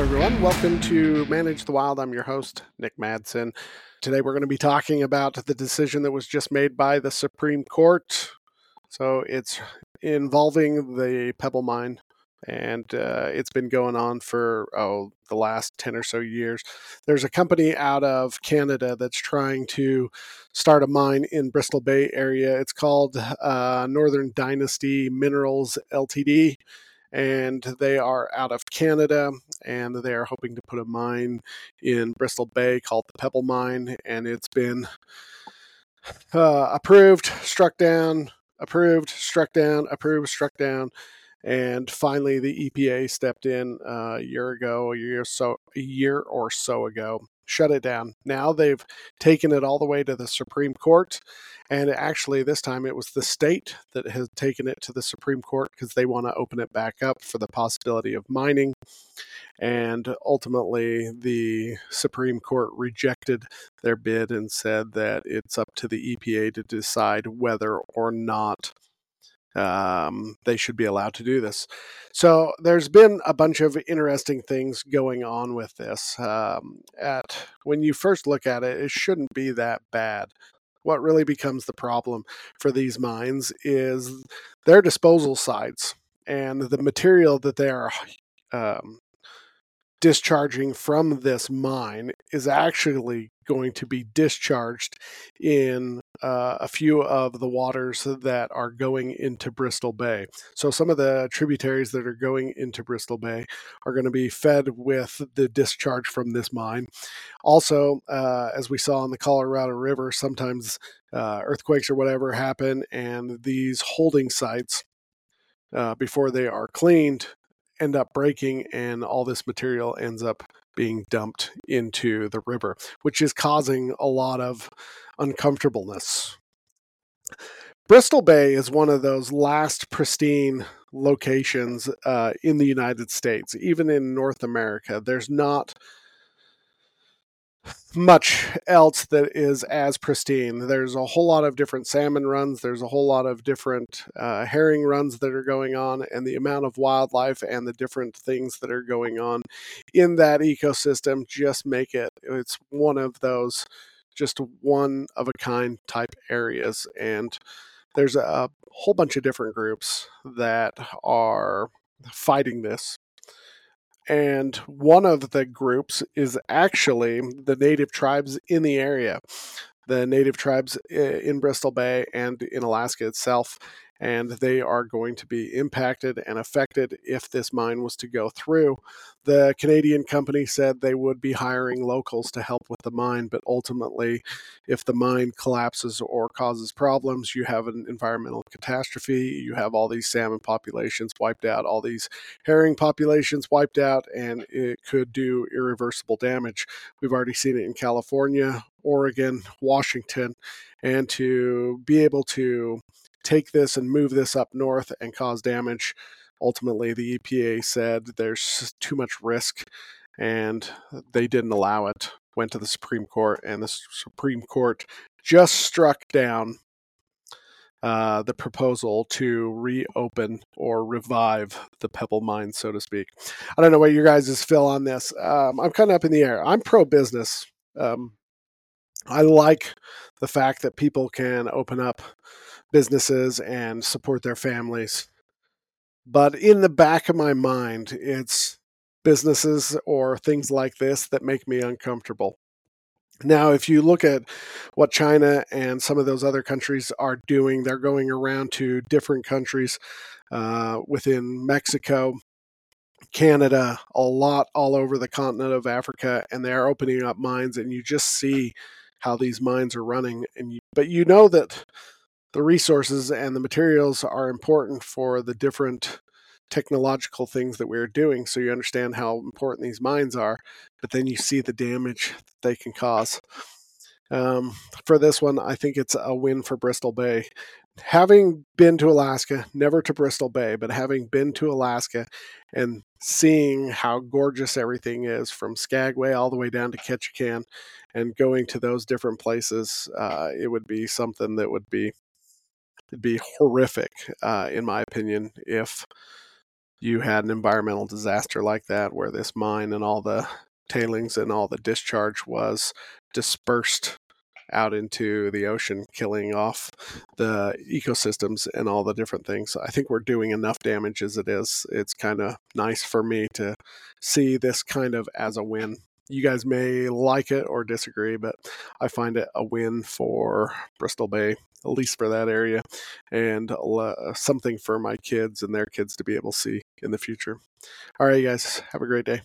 everyone. Welcome to Manage the Wild. I'm your host, Nick Madsen. Today we're going to be talking about the decision that was just made by the Supreme Court. So it's involving the Pebble Mine, and uh, it's been going on for oh the last ten or so years. There's a company out of Canada that's trying to start a mine in Bristol Bay area. It's called uh, Northern Dynasty Minerals Ltd and they are out of Canada and they are hoping to put a mine in Bristol Bay called the Pebble Mine, and it's been uh, approved, struck down, approved, struck down, approved, struck down. And finally, the EPA stepped in uh, a year ago, a year so, a year or so ago, shut it down. Now they've taken it all the way to the Supreme Court, and actually, this time it was the state that has taken it to the Supreme Court because they want to open it back up for the possibility of mining. And ultimately, the Supreme Court rejected their bid and said that it's up to the EPA to decide whether or not um, they should be allowed to do this. So there's been a bunch of interesting things going on with this. Um, at when you first look at it, it shouldn't be that bad what really becomes the problem for these mines is their disposal sites and the material that they are um, discharging from this mine is actually going to be discharged in uh, a few of the waters that are going into Bristol Bay. So, some of the tributaries that are going into Bristol Bay are going to be fed with the discharge from this mine. Also, uh, as we saw in the Colorado River, sometimes uh, earthquakes or whatever happen, and these holding sites, uh, before they are cleaned, end up breaking and all this material ends up being dumped into the river, which is causing a lot of uncomfortableness. Bristol Bay is one of those last pristine locations uh, in the United States, even in North America. There's not much else that is as pristine. There's a whole lot of different salmon runs. There's a whole lot of different uh, herring runs that are going on, and the amount of wildlife and the different things that are going on in that ecosystem just make it. It's one of those just one of a kind type areas, and there's a whole bunch of different groups that are fighting this and one of the groups is actually the native tribes in the area. The native tribes in bristol bay and in alaska itself and they are going to be impacted and affected if this mine was to go through. The Canadian company said they would be hiring locals to help with the mine, but ultimately, if the mine collapses or causes problems, you have an environmental catastrophe. You have all these salmon populations wiped out, all these herring populations wiped out, and it could do irreversible damage. We've already seen it in California, Oregon, Washington, and to be able to take this and move this up north and cause damage. Ultimately, the EPA said there's too much risk and they didn't allow it. Went to the Supreme Court, and the Supreme Court just struck down uh, the proposal to reopen or revive the Pebble Mine, so to speak. I don't know what your guys' feel on this. Um, I'm kind of up in the air. I'm pro business. Um, I like the fact that people can open up businesses and support their families. But in the back of my mind, it's businesses or things like this that make me uncomfortable. Now, if you look at what China and some of those other countries are doing, they're going around to different countries uh, within Mexico, Canada, a lot all over the continent of Africa, and they're opening up mines, and you just see how these mines are running. And you, but you know that the resources and the materials are important for the different technological things that we're doing so you understand how important these mines are but then you see the damage that they can cause um, for this one i think it's a win for bristol bay having been to alaska never to bristol bay but having been to alaska and seeing how gorgeous everything is from skagway all the way down to ketchikan and going to those different places uh, it would be something that would be It'd be horrific, uh, in my opinion, if you had an environmental disaster like that where this mine and all the tailings and all the discharge was dispersed out into the ocean, killing off the ecosystems and all the different things. I think we're doing enough damage as it is. It's kind of nice for me to see this kind of as a win. You guys may like it or disagree, but I find it a win for Bristol Bay, at least for that area, and uh, something for my kids and their kids to be able to see in the future. All right, guys, have a great day.